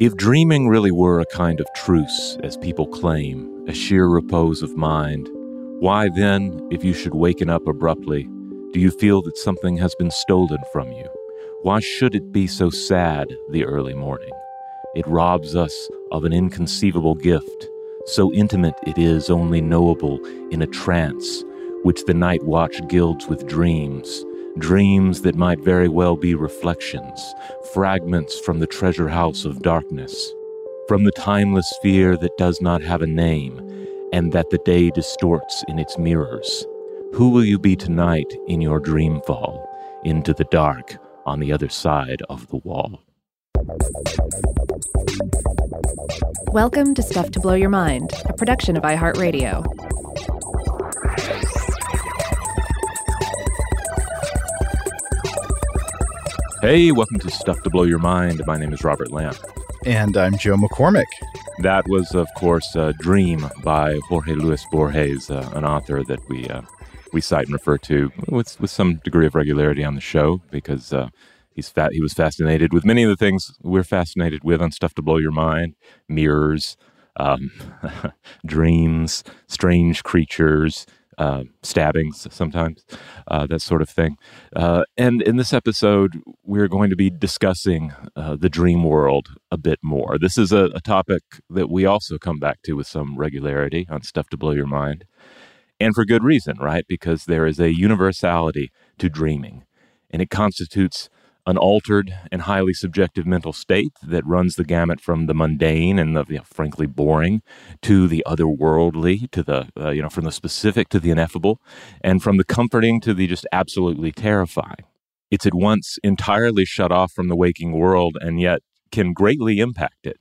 If dreaming really were a kind of truce, as people claim, a sheer repose of mind, why then, if you should waken up abruptly, do you feel that something has been stolen from you? Why should it be so sad, the early morning? It robs us of an inconceivable gift, so intimate it is only knowable in a trance, which the night watch gilds with dreams, dreams that might very well be reflections, fragments from the treasure house of darkness, from the timeless fear that does not have a name, and that the day distorts in its mirrors. Who will you be tonight in your dreamfall, into the dark on the other side of the wall? Welcome to Stuff to Blow Your Mind, a production of iHeartRadio. Hey, welcome to Stuff to Blow Your Mind. My name is Robert Lamb. And I'm Joe McCormick. That was, of course, uh, Dream by Jorge Luis Borges, uh, an author that we uh, we cite and refer to with with some degree of regularity on the show because uh, he's fat. He was fascinated with many of the things we're fascinated with on Stuff to Blow Your Mind: mirrors, um, dreams, strange creatures, uh, stabbings sometimes, uh, that sort of thing. Uh, and in this episode, we're going to be discussing uh, the dream world a bit more. This is a, a, topic that we also come back to with some regularity on Stuff to Blow Your Mind. And for good reason, right? Because there is a universality to dreaming, and it constitutes an altered and highly subjective mental state that runs the gamut from the mundane and the you know, frankly boring to the otherworldly to the uh, you know from the specific to the ineffable and from the comforting to the just absolutely terrifying. It's at once entirely shut off from the waking world and yet can greatly impact it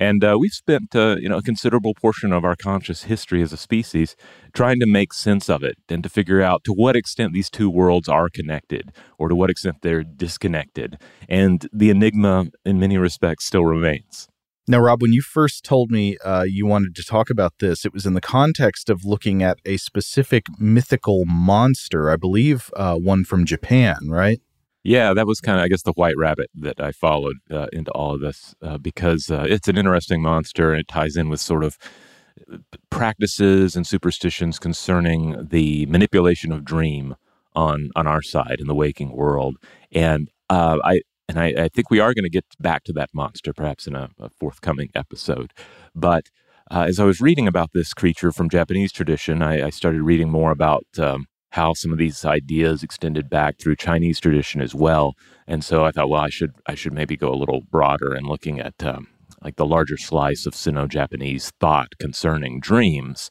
and uh, we've spent uh, you know a considerable portion of our conscious history as a species trying to make sense of it and to figure out to what extent these two worlds are connected or to what extent they're disconnected. And the enigma, in many respects, still remains. Now, Rob, when you first told me uh, you wanted to talk about this, it was in the context of looking at a specific mythical monster, I believe uh, one from Japan, right? Yeah, that was kind of, I guess, the white rabbit that I followed uh, into all of this uh, because uh, it's an interesting monster and it ties in with sort of uh, practices and superstitions concerning the manipulation of dream on on our side in the waking world. And uh, I and I, I, think we are going to get back to that monster perhaps in a, a forthcoming episode. But uh, as I was reading about this creature from Japanese tradition, I, I started reading more about um, how some of these ideas extended back through Chinese tradition as well. And so I thought, well, I should I should maybe go a little broader and looking at um, like the larger slice of Sino-Japanese thought concerning dreams.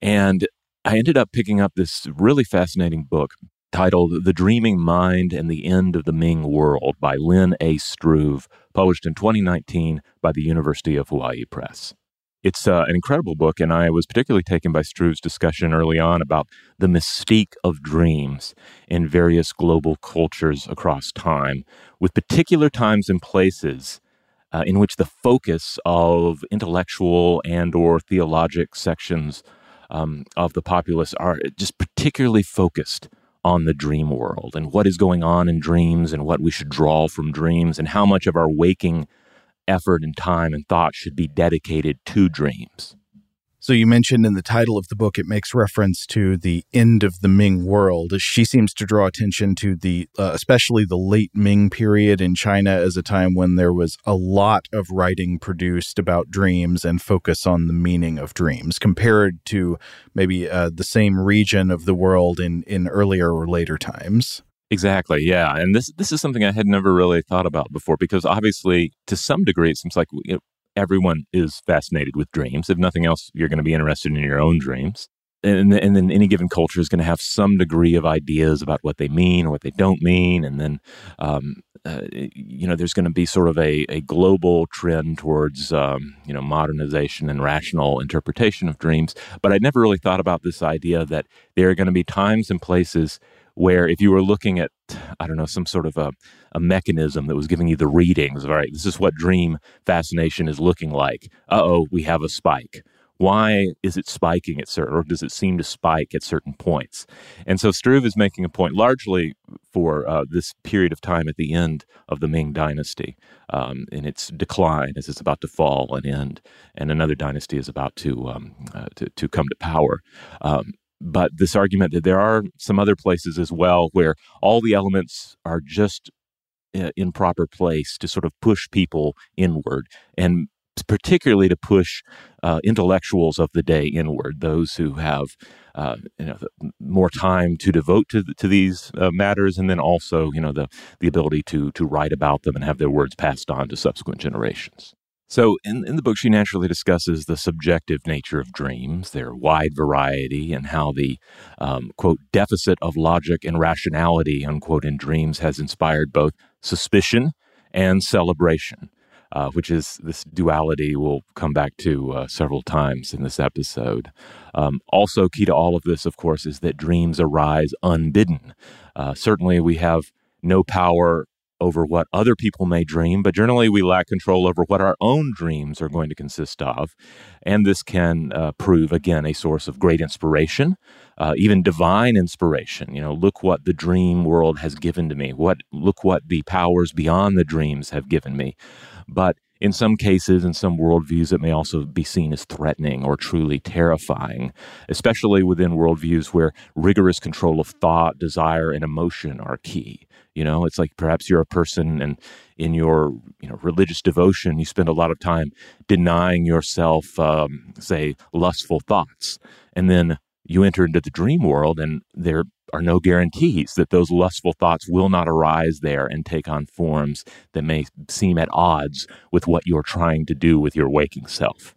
And I ended up picking up this really fascinating book titled The Dreaming Mind and the End of the Ming World by Lynn A. Struve, published in 2019 by the University of Hawaii Press. It's uh, an incredible book, and I was particularly taken by Struve's discussion early on about the mystique of dreams in various global cultures across time, with particular times and places uh, in which the focus of intellectual and or theologic sections um, of the populace are just particularly focused on the dream world and what is going on in dreams and what we should draw from dreams and how much of our waking effort and time and thought should be dedicated to dreams. So you mentioned in the title of the book, it makes reference to the end of the Ming world. She seems to draw attention to the, uh, especially the late Ming period in China as a time when there was a lot of writing produced about dreams and focus on the meaning of dreams, compared to maybe uh, the same region of the world in in earlier or later times. Exactly. Yeah, and this this is something I had never really thought about before because obviously, to some degree, it seems like you know, everyone is fascinated with dreams. If nothing else, you're going to be interested in your own dreams. And, and then any given culture is going to have some degree of ideas about what they mean or what they don't mean. And then, um, uh, you know, there's going to be sort of a, a global trend towards, um, you know, modernization and rational interpretation of dreams. But I never really thought about this idea that there are going to be times and places where if you were looking at i don't know some sort of a, a mechanism that was giving you the readings all right this is what dream fascination is looking like. Uh-oh we have a spike. Why is it spiking at certain or does it seem to spike at certain points? And so struve is making a point largely for uh, this period of time at the end of the ming dynasty um, in its decline as it's about to fall and end and another dynasty is about to um, uh, to, to, come to power. Um, but this argument that there are some other places as well where all the elements are just uh, in proper place to sort of push people inward and particularly to push uh, intellectuals of the day inward, those who have uh, you know more time to devote to to these uh, matters, and then also you know the the ability to to write about them and have their words passed on to subsequent generations. So, in, in the book, she naturally discusses the subjective nature of dreams, their wide variety, and how the, um, quote, deficit of logic and rationality, unquote, in dreams has inspired both suspicion and celebration, uh, which is this duality we'll come back to uh, several times in this episode. Um, also, key to all of this, of course, is that dreams arise unbidden. Uh, certainly, we have no power over what other people may dream, but generally we lack control over what our own dreams are going to consist of. And this can uh, prove, again, a source of great inspiration, uh, even divine inspiration. You know, look what the dream world has given to me. What look what the powers beyond the dreams have given me. But in some cases, in some worldviews, it may also be seen as threatening or truly terrifying, especially within worldviews where rigorous control of thought, desire, and emotion are key. You know, it's like perhaps you're a person and in your you know religious devotion, you spend a lot of time denying yourself, um, say, lustful thoughts, and then you enter into the dream world, and there are no guarantees that those lustful thoughts will not arise there and take on forms that may seem at odds with what you're trying to do with your waking self.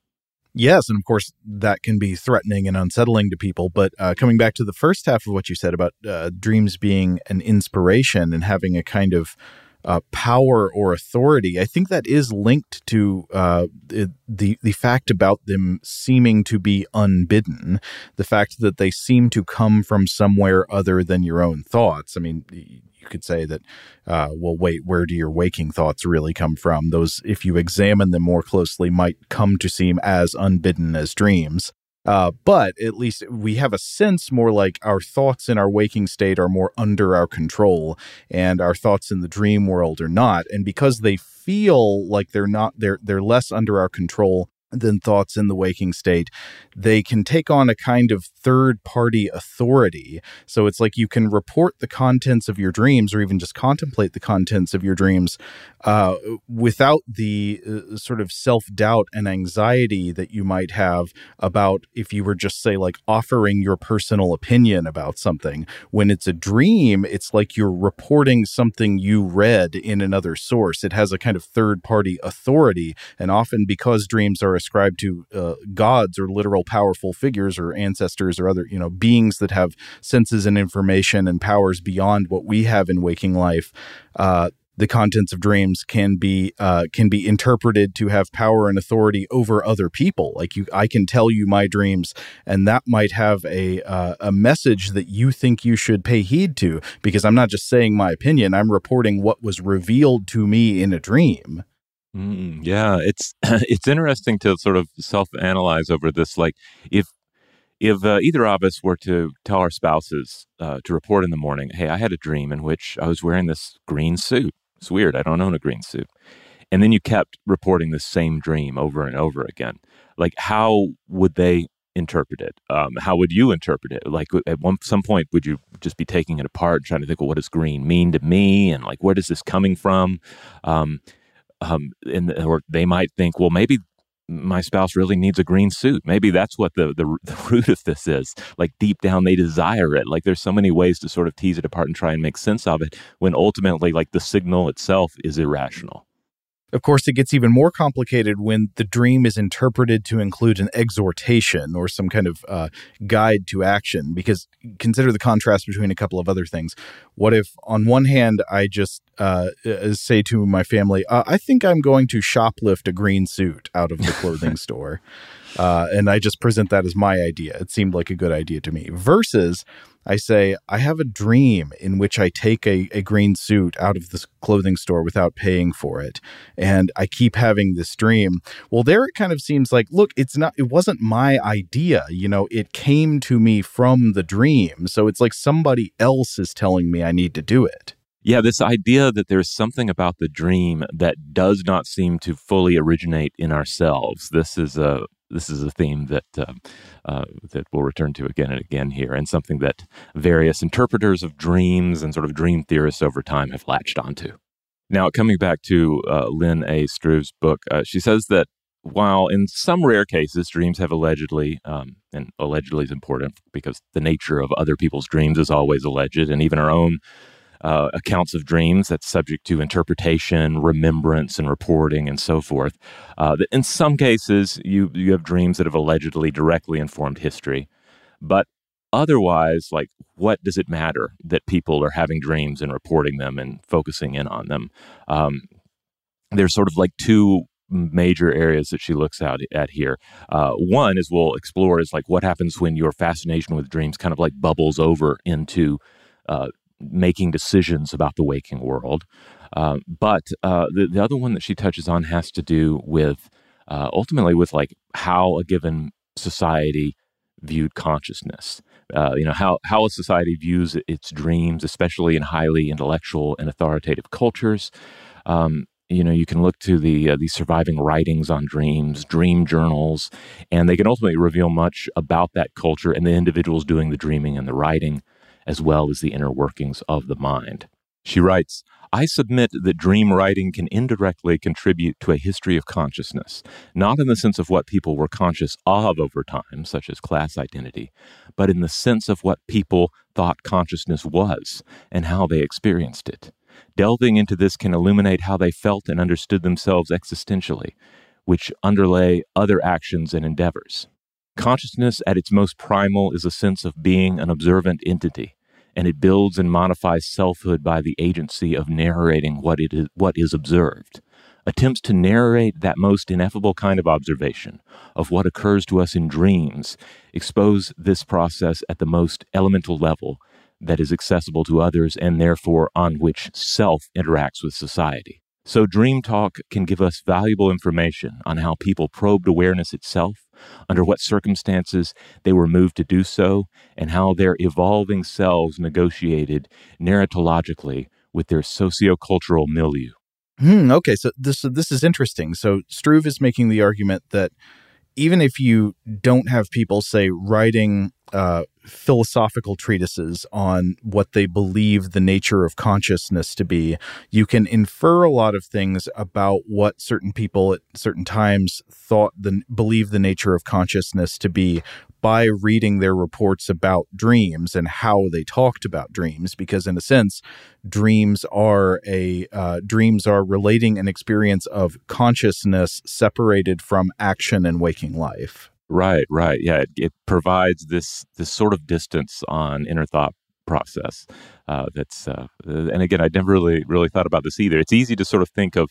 Yes, and of course that can be threatening and unsettling to people. But uh, coming back to the first half of what you said about uh, dreams being an inspiration and having a kind of uh, power or authority, I think that is linked to uh, the the fact about them seeming to be unbidden, the fact that they seem to come from somewhere other than your own thoughts. I mean, you could say that, uh, well, wait, where do your waking thoughts really come from? Those, if you examine them more closely, might come to seem as unbidden as dreams. Uh, but at least we have a sense more like our thoughts in our waking state are more under our control, and our thoughts in the dream world are not. And because they feel like they're not, they're they're less under our control than thoughts in the waking state, they can take on a kind of third party authority. So it's like you can report the contents of your dreams or even just contemplate the contents of your dreams uh, without the uh, sort of self doubt and anxiety that you might have about if you were just, say, like offering your personal opinion about something. When it's a dream, it's like you're reporting something you read in another source. It has a kind of third party authority. And often because dreams are ascribed to uh, gods or literal powerful figures or ancestors or other you know beings that have senses and information and powers beyond what we have in waking life uh, the contents of dreams can be uh, can be interpreted to have power and authority over other people. Like you, I can tell you my dreams, and that might have a uh, a message that you think you should pay heed to. Because I'm not just saying my opinion; I'm reporting what was revealed to me in a dream. Mm, yeah, it's it's interesting to sort of self analyze over this. Like, if if uh, either of us were to tell our spouses uh, to report in the morning, hey, I had a dream in which I was wearing this green suit. It's weird. I don't own a green suit. And then you kept reporting the same dream over and over again. Like, how would they interpret it? Um, how would you interpret it? Like, at one some point, would you just be taking it apart, trying to think, well, what does green mean to me, and like, where does this coming from? Um, um, and or they might think, well, maybe my spouse really needs a green suit. Maybe that's what the, the, the root of this is. Like deep down, they desire it. Like there's so many ways to sort of tease it apart and try and make sense of it. When ultimately, like the signal itself is irrational. Of course, it gets even more complicated when the dream is interpreted to include an exhortation or some kind of uh, guide to action. Because consider the contrast between a couple of other things. What if, on one hand, I just uh, uh say to my family, uh, I think I'm going to shoplift a green suit out of the clothing store? Uh, and I just present that as my idea. It seemed like a good idea to me. Versus, I say, I have a dream in which I take a, a green suit out of this clothing store without paying for it. And I keep having this dream. Well, there it kind of seems like, look, it's not, it wasn't my idea. You know, it came to me from the dream. So it's like somebody else is telling me I need to do it. Yeah, this idea that there's something about the dream that does not seem to fully originate in ourselves. This is a this is a theme that uh, uh, that we'll return to again and again here, and something that various interpreters of dreams and sort of dream theorists over time have latched onto. Now, coming back to uh, Lynn A. Struve's book, uh, she says that while in some rare cases dreams have allegedly, um, and allegedly is important because the nature of other people's dreams is always alleged, and even our own uh, accounts of dreams that's subject to interpretation, remembrance, and reporting, and so forth. Uh, in some cases, you you have dreams that have allegedly directly informed history, but otherwise, like what does it matter that people are having dreams and reporting them and focusing in on them? Um, there's sort of like two major areas that she looks out at here. Uh, one is we'll explore is like what happens when your fascination with dreams kind of like bubbles over into uh, making decisions about the waking world. Uh, but uh, the, the other one that she touches on has to do with uh, ultimately with like how a given society viewed consciousness. Uh, you know how how a society views its dreams, especially in highly intellectual and authoritative cultures. Um, you know, you can look to the uh, these surviving writings on dreams, dream journals, and they can ultimately reveal much about that culture and the individuals doing the dreaming and the writing as well as the inner workings of the mind. She writes, I submit that dream writing can indirectly contribute to a history of consciousness, not in the sense of what people were conscious of over time, such as class identity, but in the sense of what people thought consciousness was and how they experienced it. Delving into this can illuminate how they felt and understood themselves existentially, which underlay other actions and endeavors. Consciousness at its most primal is a sense of being an observant entity and it builds and modifies selfhood by the agency of narrating what it is what is observed. Attempts to narrate that most ineffable kind of observation of what occurs to us in dreams expose this process at the most elemental level that is accessible to others and therefore on which self interacts with society so dream talk can give us valuable information on how people probed awareness itself under what circumstances they were moved to do so, and how their evolving selves negotiated narratologically with their sociocultural milieu. Hmm, okay, so this this is interesting. So Struve is making the argument that even if you don't have people say writing uh, philosophical treatises on what they believe the nature of consciousness to be, you can infer a lot of things about what certain people at certain times thought the believe the nature of consciousness to be by reading their reports about dreams and how they talked about dreams because in a sense dreams are a uh, dreams are relating an experience of consciousness separated from action and waking life Right, right. Yeah, it, it, provides this this sort of distance on inner thought process. Uh, that's uh, and again, I never really really thought about this either. It's easy to sort of think of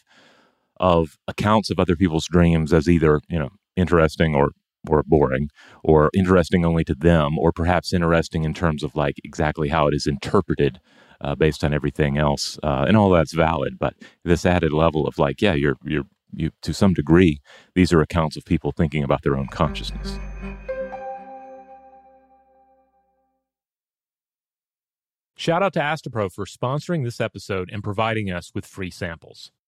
of accounts of other people's dreams as either you know interesting or or boring or interesting only to them or perhaps interesting in terms of like exactly how it is interpreted uh, based on everything else uh, and all that's valid but this added level of like yeah you're you're you to some degree these are accounts of people thinking about their own consciousness Shout out to Astepro for sponsoring this episode and providing us with free samples.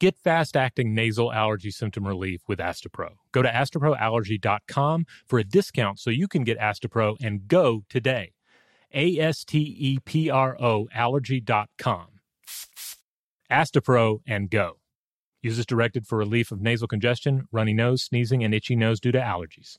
Get fast acting nasal allergy symptom relief with Astepro. Go to asteproallergy.com for a discount so you can get Astepro and go today. A S T E P R O allergy.com. Astepro and go. Use as directed for relief of nasal congestion, runny nose, sneezing, and itchy nose due to allergies.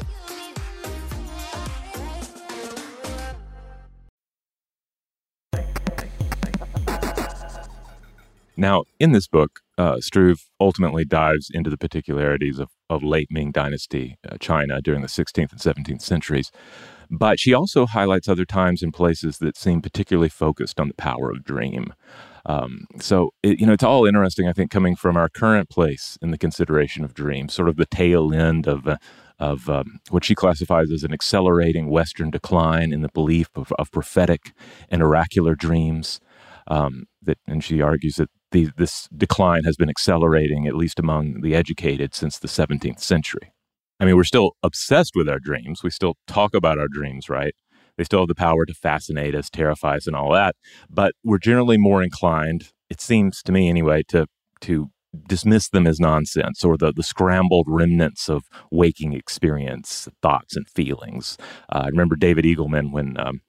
Now, in this book, uh, Struve ultimately dives into the particularities of, of late Ming Dynasty uh, China during the 16th and 17th centuries. But she also highlights other times and places that seem particularly focused on the power of dream. Um, so, it, you know, it's all interesting, I think, coming from our current place in the consideration of dreams, sort of the tail end of, uh, of um, what she classifies as an accelerating Western decline in the belief of, of prophetic and oracular dreams. Um, that, and she argues that the, this decline has been accelerating, at least among the educated, since the 17th century. I mean, we're still obsessed with our dreams. We still talk about our dreams, right? They still have the power to fascinate us, terrify us, and all that. But we're generally more inclined, it seems to me anyway, to to dismiss them as nonsense or the, the scrambled remnants of waking experience, thoughts, and feelings. Uh, I remember David Eagleman when um,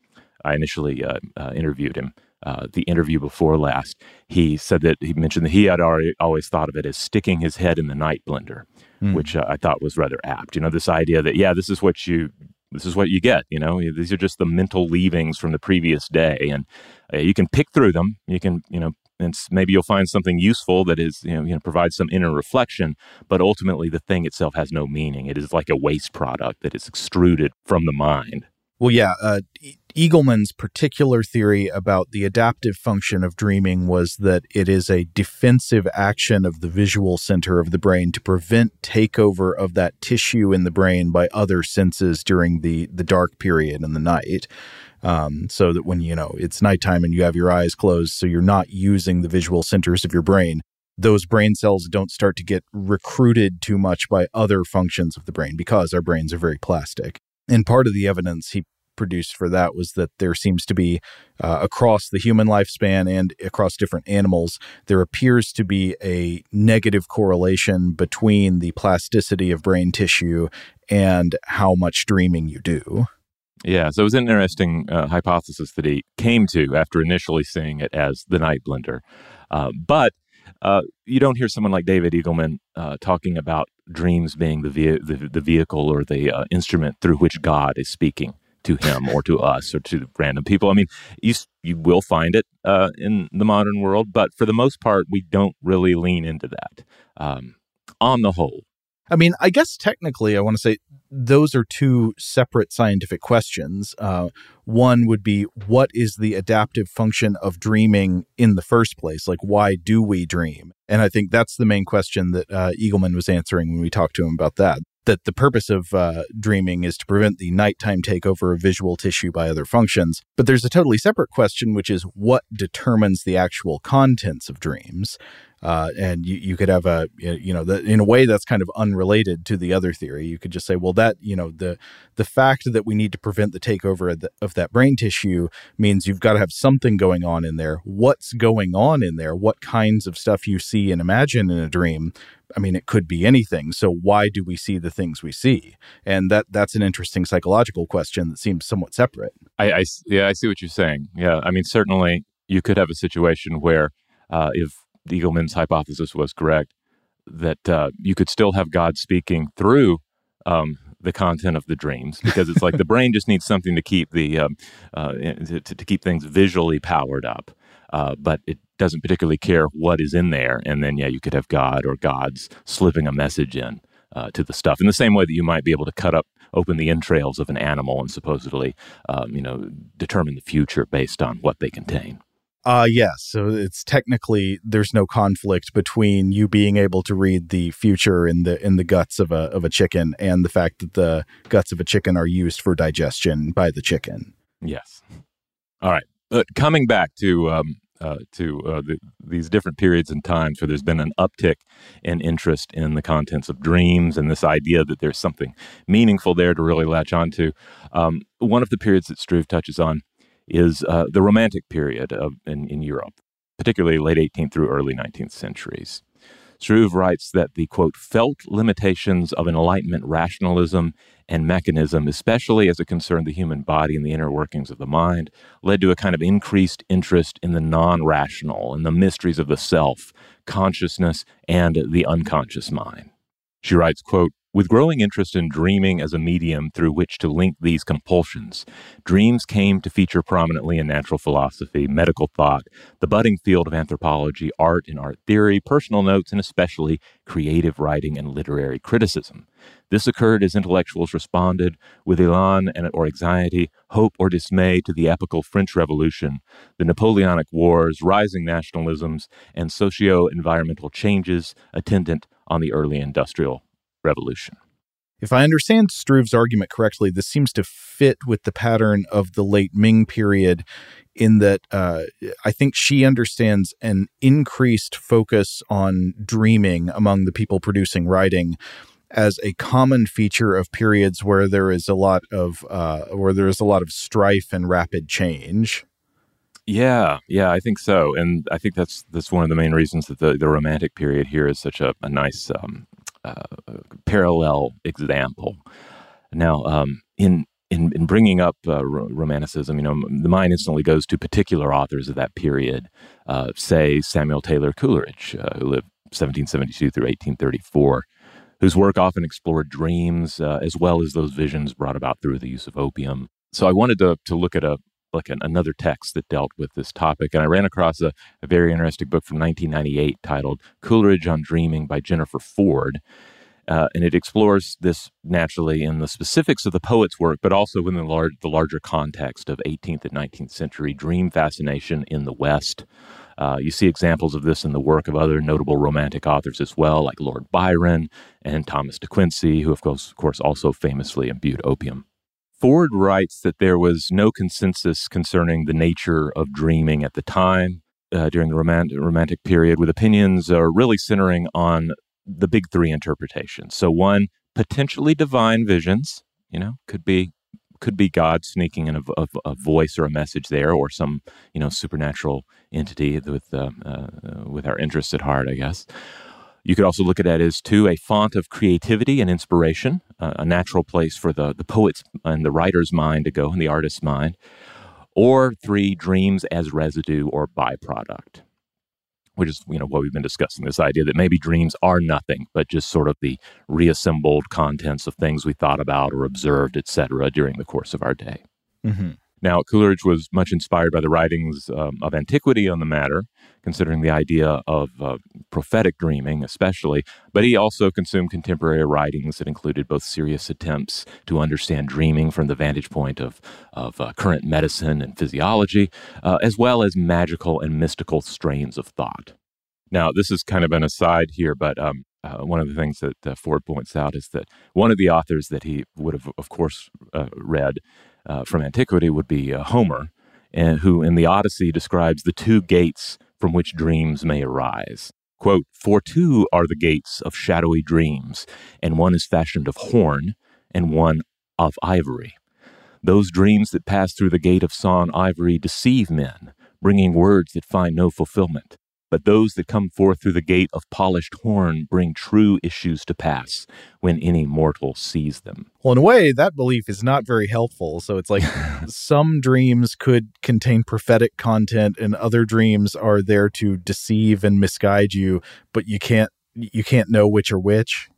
I initially uh, uh, interviewed him uh, the interview before last, he said that he mentioned that he had already always thought of it as sticking his head in the night blender, mm. which uh, I thought was rather apt. You know, this idea that yeah, this is what you this is what you get. You know, these are just the mental leavings from the previous day, and uh, you can pick through them. You can, you know, and maybe you'll find something useful that is, you know, you know, provides some inner reflection. But ultimately, the thing itself has no meaning. It is like a waste product that is extruded from the mind. Well, yeah. Uh, Eagleman's particular theory about the adaptive function of dreaming was that it is a defensive action of the visual center of the brain to prevent takeover of that tissue in the brain by other senses during the the dark period in the night. Um, so that when you know it's nighttime and you have your eyes closed, so you're not using the visual centers of your brain, those brain cells don't start to get recruited too much by other functions of the brain because our brains are very plastic. And part of the evidence he produced for that was that there seems to be uh, across the human lifespan and across different animals, there appears to be a negative correlation between the plasticity of brain tissue and how much dreaming you do. Yeah, so it was an interesting uh, hypothesis that he came to after initially seeing it as the night blender. Uh, but uh, you don't hear someone like David Eagleman uh, talking about dreams being the, ve- the, the vehicle or the uh, instrument through which God is speaking to him or to us or to random people. I mean, you you will find it uh, in the modern world, but for the most part, we don't really lean into that. Um, on the whole, I mean, I guess technically, I want to say those are two separate scientific questions. Uh, one would be what is the adaptive function of dreaming in the first place? Like, why do we dream? And I think that's the main question that uh, Eagleman was answering when we talked to him about that that the purpose of uh, dreaming is to prevent the nighttime takeover of visual tissue by other functions. But there's a totally separate question, which is what determines the actual contents of dreams. Uh, and you, you could have a you know the, in a way that's kind of unrelated to the other theory. You could just say, well, that you know the the fact that we need to prevent the takeover of, the, of that brain tissue means you've got to have something going on in there. What's going on in there? What kinds of stuff you see and imagine in a dream? I mean, it could be anything. So why do we see the things we see? And that that's an interesting psychological question that seems somewhat separate. I, I yeah, I see what you're saying. Yeah, I mean, certainly you could have a situation where uh, if Eagleman's hypothesis was correct, that uh, you could still have God speaking through um, the content of the dreams because it's like the brain just needs something to keep the um, uh, to, to, keep things visually powered up, uh, but it doesn't particularly care what is in there. And then yeah, you could have God or gods slipping a message in uh, to the stuff in the same way that you might be able to cut up open the entrails of an animal and supposedly um, you know determine the future based on what they contain. Uh yes. So it's technically there's no conflict between you being able to read the future in the in the guts of a of a chicken and the fact that the guts of a chicken are used for digestion by the chicken. Yes. All right. But coming back to um, uh, to uh, the, these different periods and times where there's been an uptick in interest in the contents of dreams and this idea that there's something meaningful there to really latch onto. Um, one of the periods that Struve touches on is uh, the Romantic period of, in, in Europe, particularly late 18th through early 19th centuries. Struve writes that the quote, felt limitations of Enlightenment rationalism and mechanism, especially as it concerned the human body and the inner workings of the mind, led to a kind of increased interest in the non rational and the mysteries of the self, consciousness, and the unconscious mind. She writes, quote, with growing interest in dreaming as a medium through which to link these compulsions, dreams came to feature prominently in natural philosophy, medical thought, the budding field of anthropology, art and art theory, personal notes, and especially creative writing and literary criticism. This occurred as intellectuals responded with elan and or anxiety, hope or dismay to the epical French Revolution, the Napoleonic Wars, rising nationalisms, and socio-environmental changes attendant on the early industrial revolution. If I understand Struve's argument correctly, this seems to fit with the pattern of the late Ming period in that uh, I think she understands an increased focus on dreaming among the people producing writing as a common feature of periods where there is a lot of uh, where there is a lot of strife and rapid change. Yeah, yeah, I think so, and I think that's that's one of the main reasons that the, the Romantic period here is such a, a nice um, uh, parallel example. Now, um, in in, in bringing up uh, romanticism, you know, the mind instantly goes to particular authors of that period. Uh, say Samuel Taylor Coleridge, uh, who lived 1772 through 1834, whose work often explored dreams uh, as well as those visions brought about through the use of opium. So I wanted to, to look at a like an, another text that dealt with this topic, and I ran across a, a very interesting book from 1998 titled "Coleridge on Dreaming" by Jennifer Ford. Uh, and it explores this naturally in the specifics of the poet's work, but also within the, lar- the larger context of 18th and 19th century dream fascination in the West. Uh, you see examples of this in the work of other notable romantic authors as well, like Lord Byron and Thomas de Quincey, who, of course, of course also famously imbued opium. Ford writes that there was no consensus concerning the nature of dreaming at the time uh, during the romantic, romantic period, with opinions uh, really centering on the big three interpretations. So, one, potentially divine visions, you know, could be could be God sneaking in a, a, a, voice or a message there, or some you know supernatural entity with uh, uh, with our interests at heart, I guess. You could also look at it as two a font of creativity and inspiration, uh, a natural place for the the poet's and the writer's mind to go, and the artist's mind. Or three dreams as residue or byproduct which is you know what we've been discussing this idea that maybe dreams are nothing but just sort of the reassembled contents of things we thought about or observed etc during the course of our day mm-hmm. Now coleridge was much inspired by the writings um, of antiquity on the matter considering the idea of uh, prophetic dreaming especially but he also consumed contemporary writings that included both serious attempts to understand dreaming from the vantage point of, of uh, current medicine and physiology uh, as well as magical and mystical strains of thought. Now, this is kind of an aside here, but um, uh, one of the things that uh, Ford points out is that one of the authors that he would have, of course, uh, read uh, from antiquity would be uh, Homer, and who in the Odyssey describes the two gates from which dreams may arise. Quote, For two are the gates of shadowy dreams, and one is fashioned of horn, and one of ivory. Those dreams that pass through the gate of sawn ivory deceive men, bringing words that find no fulfillment. But those that come forth through the gate of polished horn bring true issues to pass when any mortal sees them. Well, in a way, that belief is not very helpful. So it's like some dreams could contain prophetic content, and other dreams are there to deceive and misguide you, but you can't you can't know which are which.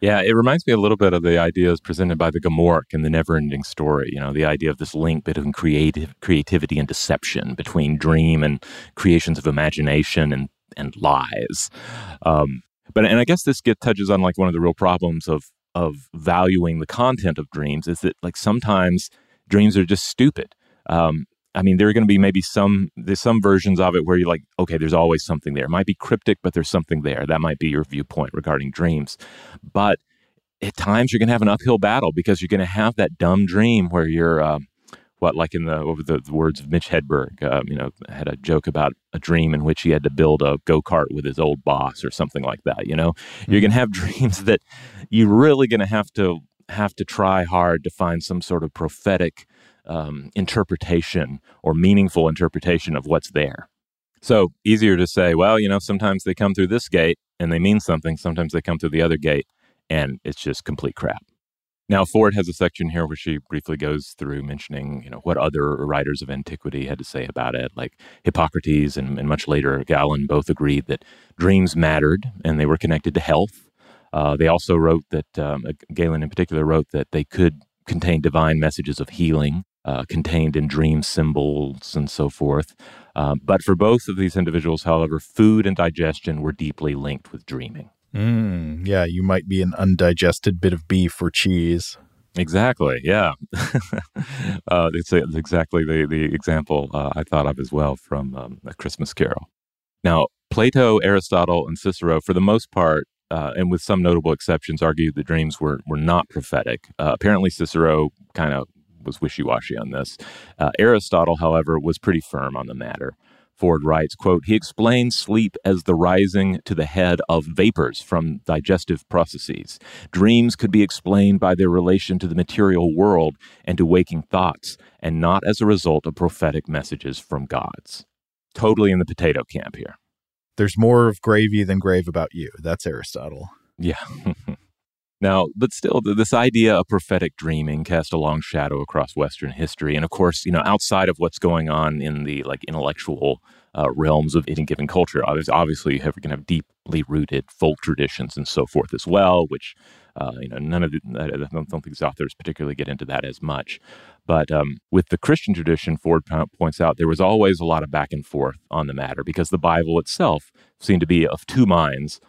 Yeah, it reminds me a little bit of the ideas presented by the Gmork in the Neverending Story. You know, the idea of this link between creative creativity and deception, between dream and creations of imagination and and lies. Um, but and I guess this get touches on like one of the real problems of of valuing the content of dreams is that like sometimes dreams are just stupid. Um, I mean, there are going to be maybe some there's some versions of it where you're like, okay, there's always something there. It might be cryptic, but there's something there. That might be your viewpoint regarding dreams. But at times you're going to have an uphill battle because you're going to have that dumb dream where you're um, what like in the over the, the words of Mitch Hedberg, um, you know, had a joke about a dream in which he had to build a go kart with his old boss or something like that. You know, mm-hmm. you're going to have dreams that you're really going to have to have to try hard to find some sort of prophetic um, interpretation or meaningful interpretation of what's there. So easier to say, well, you know, sometimes they come through this gate and they mean something. Sometimes they come through the other gate and it's just complete crap. Now, Ford has a section here where she briefly goes through mentioning, you know, what other writers of antiquity had to say about it, like Hippocrates and, and much later Galen both agreed that dreams mattered and they were connected to health. Uh, they also wrote that, um, Galen in particular wrote that they could contain divine messages of healing uh, contained in dream symbols and so forth. Uh, but for both of these individuals, however, food and digestion were deeply linked with dreaming. Mm, yeah, you might be an undigested bit of beef or cheese. Exactly. Yeah, uh, it's, it's, exactly the the example uh, I thought of as well from um, A Christmas Carol. Now, Plato, Aristotle, and Cicero, for the most part, uh, and with some notable exceptions, argued the dreams were were not prophetic. Uh, apparently, Cicero kind of was wishy washy on this. Uh, Aristotle, however, was pretty firm on the matter. Ford writes, quote, he explains sleep as the rising to the head of vapors from digestive processes. Dreams could be explained by their relation to the material world and to waking thoughts, and not as a result of prophetic messages from gods. Totally in the potato camp here. There's more of gravy than grave about you. That's Aristotle. Yeah. Now, but still, this idea of prophetic dreaming cast a long shadow across Western history, and of course, you know, outside of what's going on in the like intellectual uh, realms of any given culture, there's obviously, you have, can have deeply rooted folk traditions and so forth as well, which uh, you know, none of the, I don't, don't think these authors particularly get into that as much. But um, with the Christian tradition, Ford points out there was always a lot of back and forth on the matter because the Bible itself seemed to be of two minds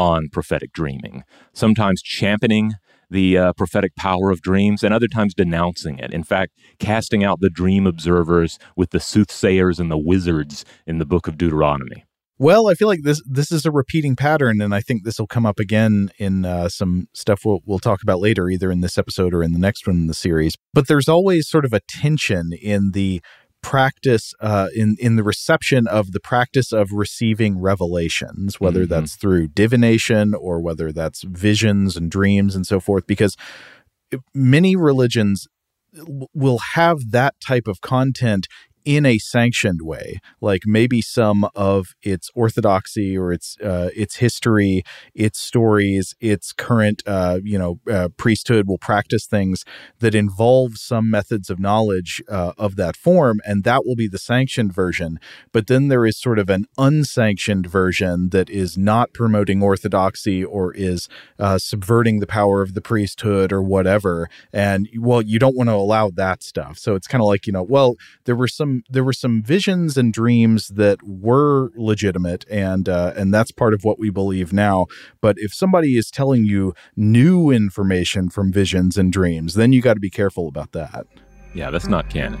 on prophetic dreaming, sometimes championing the uh, prophetic power of dreams and other times denouncing it. In fact, casting out the dream observers with the soothsayers and the wizards in the book of Deuteronomy. Well, I feel like this this is a repeating pattern, and I think this will come up again in uh, some stuff we'll, we'll talk about later, either in this episode or in the next one in the series. But there's always sort of a tension in the practice uh, in in the reception of the practice of receiving revelations, whether mm-hmm. that's through divination or whether that's visions and dreams and so forth, because many religions will have that type of content in a sanctioned way like maybe some of its orthodoxy or its uh, its history its stories its current uh, you know uh, priesthood will practice things that involve some methods of knowledge uh, of that form and that will be the sanctioned version. But then there is sort of an unsanctioned version that is not promoting orthodoxy or is uh, subverting the power of the priesthood or whatever. And well you don't want to allow that stuff. So it's kind of like you know well there were some there were some visions and dreams that were legitimate and uh, and that's part of what we believe now. But if somebody is telling you new information from visions and dreams then you got to be careful about that. Yeah that's not canon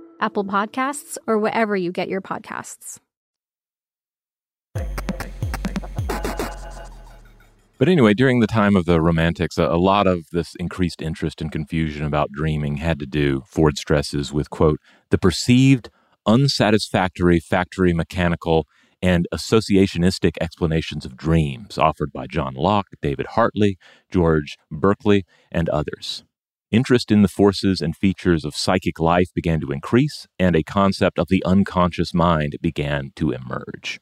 Apple Podcasts, or wherever you get your podcasts. But anyway, during the time of the Romantics, a, lot of this increased interest and confusion about dreaming had to do, Ford stresses, with, quote, the perceived unsatisfactory factory mechanical and associationistic explanations of dreams offered by John Locke, David Hartley, George Berkeley, and others. Interest in the forces and features of psychic life began to increase, and a concept of the unconscious mind began to emerge.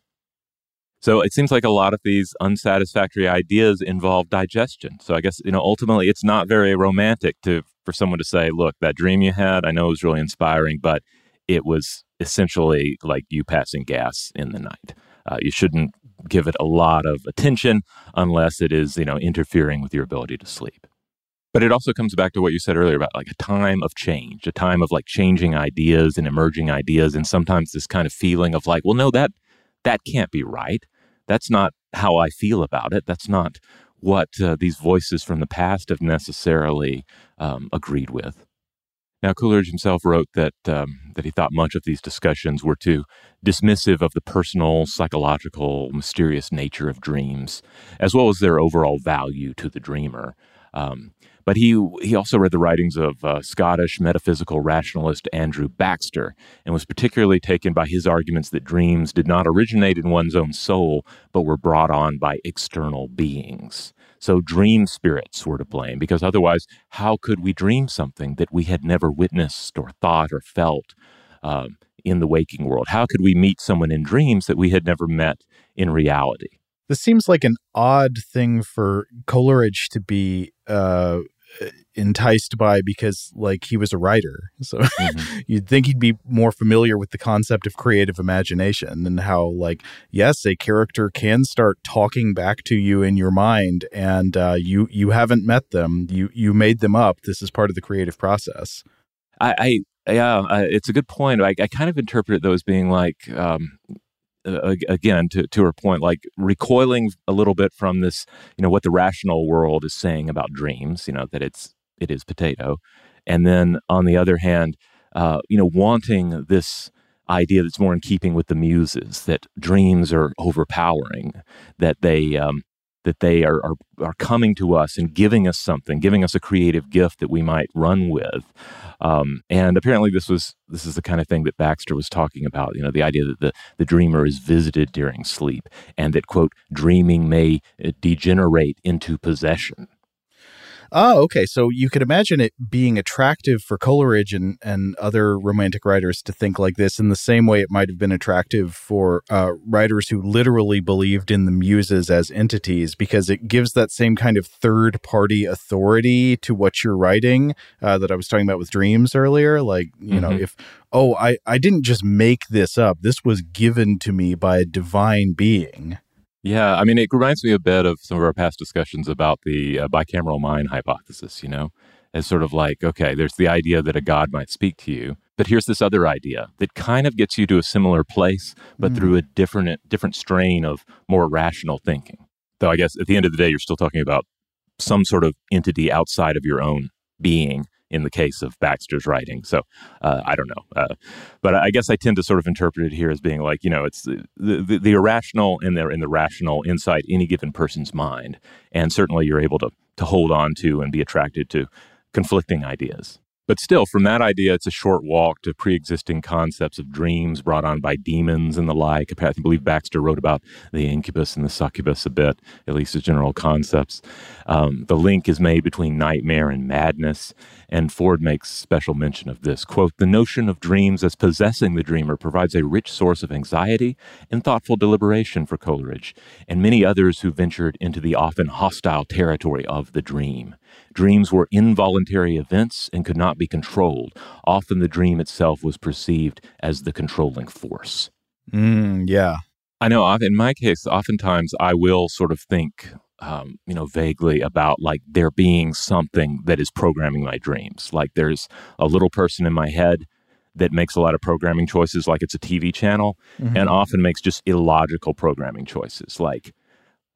So it seems like a lot of these unsatisfactory ideas involve digestion. So I guess, you know, ultimately it's not very romantic to for someone to say, look, that dream you had, I know it was really inspiring, but it was essentially like you passing gas in the night. Uh, you shouldn't give it a lot of attention unless it is, you know, interfering with your ability to sleep. But it also comes back to what you said earlier about like a time of change, a time of like changing ideas and emerging ideas, and sometimes this kind of feeling of like, well, no, that that can't be right. That's not how I feel about it. That's not what uh, these voices from the past have necessarily um, agreed with. Now, Coleridge himself wrote that um, that he thought much of these discussions were too dismissive of the personal, psychological, mysterious nature of dreams, as well as their overall value to the dreamer. Um, but he he also read the writings of uh, Scottish metaphysical rationalist Andrew Baxter and was particularly taken by his arguments that dreams did not originate in one's own soul, but were brought on by external beings. So dream spirits were to blame, because otherwise, how could we dream something that we had never witnessed or thought or felt um, in the waking world? How could we meet someone in dreams that we had never met in reality? This seems like an odd thing for Coleridge to be uh, enticed by because like he was a writer. So mm-hmm. you'd think he'd be more familiar with the concept of creative imagination and how like yes a character can start talking back to you in your mind and uh, you you haven't met them. You you made them up. This is part of the creative process. I, I yeah it's a good point. I, I kind of interpret it though as being like um, again to, to her point like recoiling a little bit from this you know what the rational world is saying about dreams you know that it's it is potato. And then on the other hand uh, you know wanting this idea that's more in keeping with the muses that dreams are overpowering that they um, that they are, are, are coming to us and giving us something, giving us a creative gift that we might run with. Um, and apparently, this was this is the kind of thing that Baxter was talking about. You know, the idea that the the dreamer is visited during sleep, and that quote dreaming may uh, degenerate into possession. Oh, okay. So you could imagine it being attractive for Coleridge and, and other romantic writers to think like this in the same way it might have been attractive for uh, writers who literally believed in the muses as entities because it gives that same kind of third party authority to what you're writing uh, that I was talking about with dreams earlier. Like, you mm-hmm. know, if, oh, I, I didn't just make this up, this was given to me by a divine being. Yeah, I mean, it reminds me a bit of some of our past discussions about the uh, bicameral mind hypothesis, you know, as sort of like, okay, there's the idea that a God might speak to you, but here's this other idea that kind of gets you to a similar place, but mm. through a different, different strain of more rational thinking. Though I guess at the end of the day, you're still talking about some sort of entity outside of your own being in the case of Baxter's writing. So uh, I don't know, uh, but I guess I tend to sort of interpret it here as being like you know it's the the, the irrational in there in the rational inside any given person's mind, and certainly you're able to to hold on to and be attracted to conflicting ideas. But still, from that idea, it's a short walk to pre existing concepts of dreams brought on by demons and the like. I believe Baxter wrote about the incubus and the succubus a bit, at least as general concepts. Um, the link is made between nightmare and madness, and Ford makes special mention of this. Quote The notion of dreams as possessing the dreamer provides a rich source of anxiety and thoughtful deliberation for Coleridge and many others who ventured into the often hostile territory of the dream. Dreams were involuntary events and could not be controlled. Often the dream itself was perceived as the controlling force. Mm, yeah. I know in my case, oftentimes I will sort of think, um, you know, vaguely about like there being something that is programming my dreams. Like there's a little person in my head that makes a lot of programming choices, like it's a TV channel, mm-hmm. and often makes just illogical programming choices. Like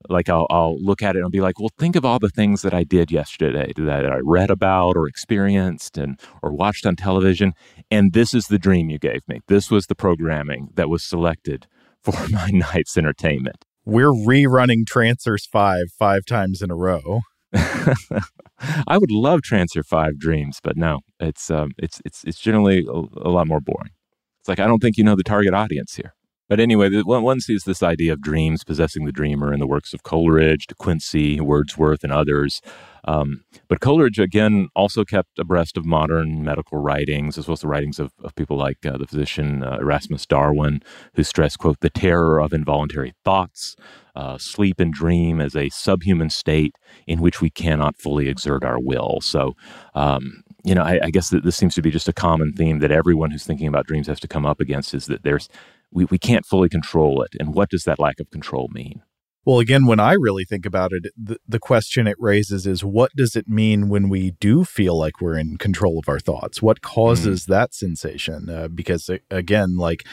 like I'll, I'll look at it and I'll be like, well, think of all the things that I did yesterday that I read about or experienced and or watched on television, and this is the dream you gave me. This was the programming that was selected for my night's entertainment. We're rerunning Trancers 5 five times in a row. I would love Trancer 5 Dreams, but no, it's um, it's it's it's generally a, a, lot more boring. It's like I don't think you know the target audience here. But anyway, one, sees this idea of dreams possessing the dreamer in the works of Coleridge, De Quincey, Wordsworth, and others. Um, but Coleridge, again, also kept abreast of modern medical writings, as well as the writings of, of people like uh, the physician uh, Erasmus Darwin, who stressed, quote, the terror of involuntary thoughts, uh, sleep and dream as a subhuman state in which we cannot fully exert our will. So, um, you know, I, I guess that this seems to be just a common theme that everyone who's thinking about dreams has to come up against is that there's we, we can't fully control it. And what does that lack of control mean? Well, again, when I really think about it, the, the question it raises is what does it mean when we do feel like we're in control of our thoughts? What causes mm. that sensation? Uh, because, again, like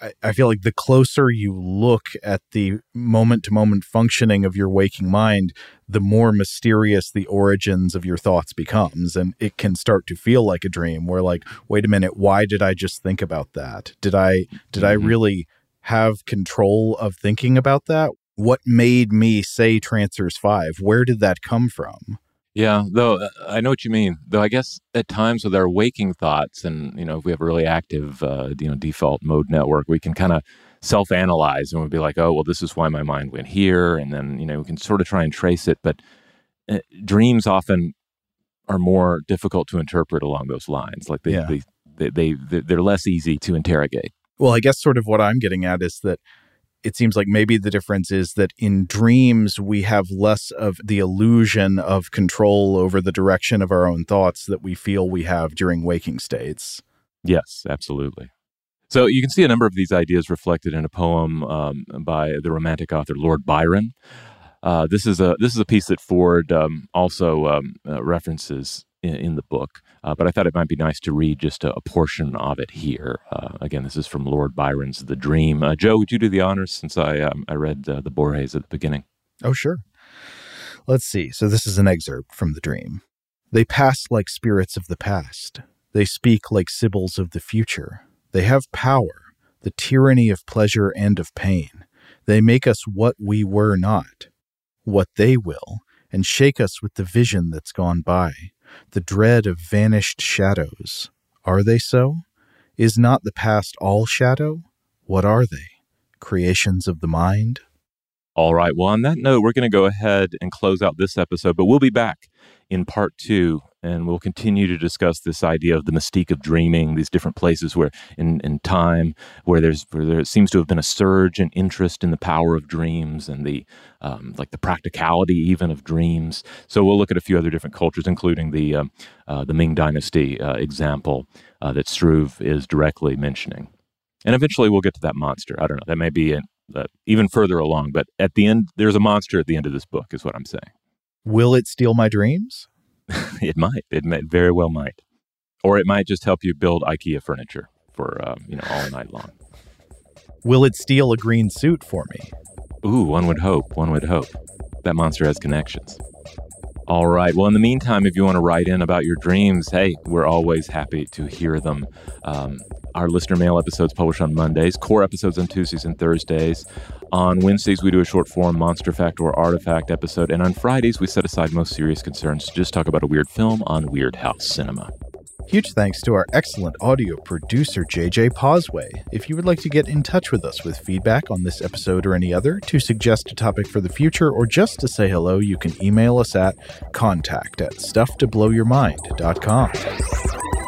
I, I feel like the closer you look at the moment to moment functioning of your waking mind, the more mysterious the origins of your thoughts becomes. And it can start to feel like a dream where like, wait a minute, why did I just think about that? Did I did mm-hmm. I really have control of thinking about that? What made me say Trancers 5? Where did that come from? Yeah, though uh, I know what you mean. Though I guess at times with our waking thoughts, and you know, if we have a really active, uh, you know, default mode network, we can kind of self-analyze and we'd be like, oh, well, this is why my mind went here, and then you know, we can sort of try and trace it. But uh, dreams often are more difficult to interpret along those lines. Like they, yeah. they, they, they, they're less easy to interrogate. Well, I guess sort of what I'm getting at is that it seems like maybe the difference is that in dreams we have less of the illusion of control over the direction of our own thoughts that we feel we have during waking states. Yes, absolutely. So you can see a number of these ideas reflected in a poem um, by the Romantic author Lord Byron. Uh, this is a this is a piece that Ford um, also um, uh, references in, in the book, uh, but I thought it might be nice to read just a, a portion of it here. Uh, again, this is from Lord Byron's The Dream. Uh, Joe, would you do the honors since I um, I read uh, the Borges at the beginning? Oh, sure. Let's see. So this is an excerpt from The Dream. They pass like spirits of the past. They speak like sibyls of the future. They have power, the tyranny of pleasure and of pain. They make us what we were not, what they will, and shake us with the vision that's gone by the dread of vanished shadows. Are they so? Is not the past all shadow? What are they? Creations of the mind? All right. Well, on that note, we're going to go ahead and close out this episode, but we'll be back in part two and we'll continue to discuss this idea of the mystique of dreaming these different places where in, in time where there's where there seems to have been a surge in interest in the power of dreams and the um, like the practicality even of dreams. So we'll look at a few other different cultures including the um, uh, the ming dynasty uh, example uh, that struve is directly mentioning. And eventually we'll get to that monster. I don't know. That may be an, uh, even further along but at the end there's a monster at the end of this book is what i'm saying. Will it steal my dreams it might. It may, very well might. Or it might just help you build IKEA furniture for uh, you know all night long. Will it steal a green suit for me? Ooh, one would hope. One would hope. That monster has connections. All right. Well, in the meantime, if you want to write in about your dreams, hey, we're always happy to hear them. Um, our listener mail episodes published on Mondays, core episodes on Tuesdays and Thursdays. On Wednesdays, we do a short form monster fact or artifact episode. And on Fridays, we set aside most serious concerns to just talk about a weird film on Weird House Cinema. Huge thanks to our excellent audio producer, JJ Posway. If you would like to get in touch with us with feedback on this episode or any other, to suggest a topic for the future, or just to say hello, you can email us at contact at stufftoblowyourmind.com.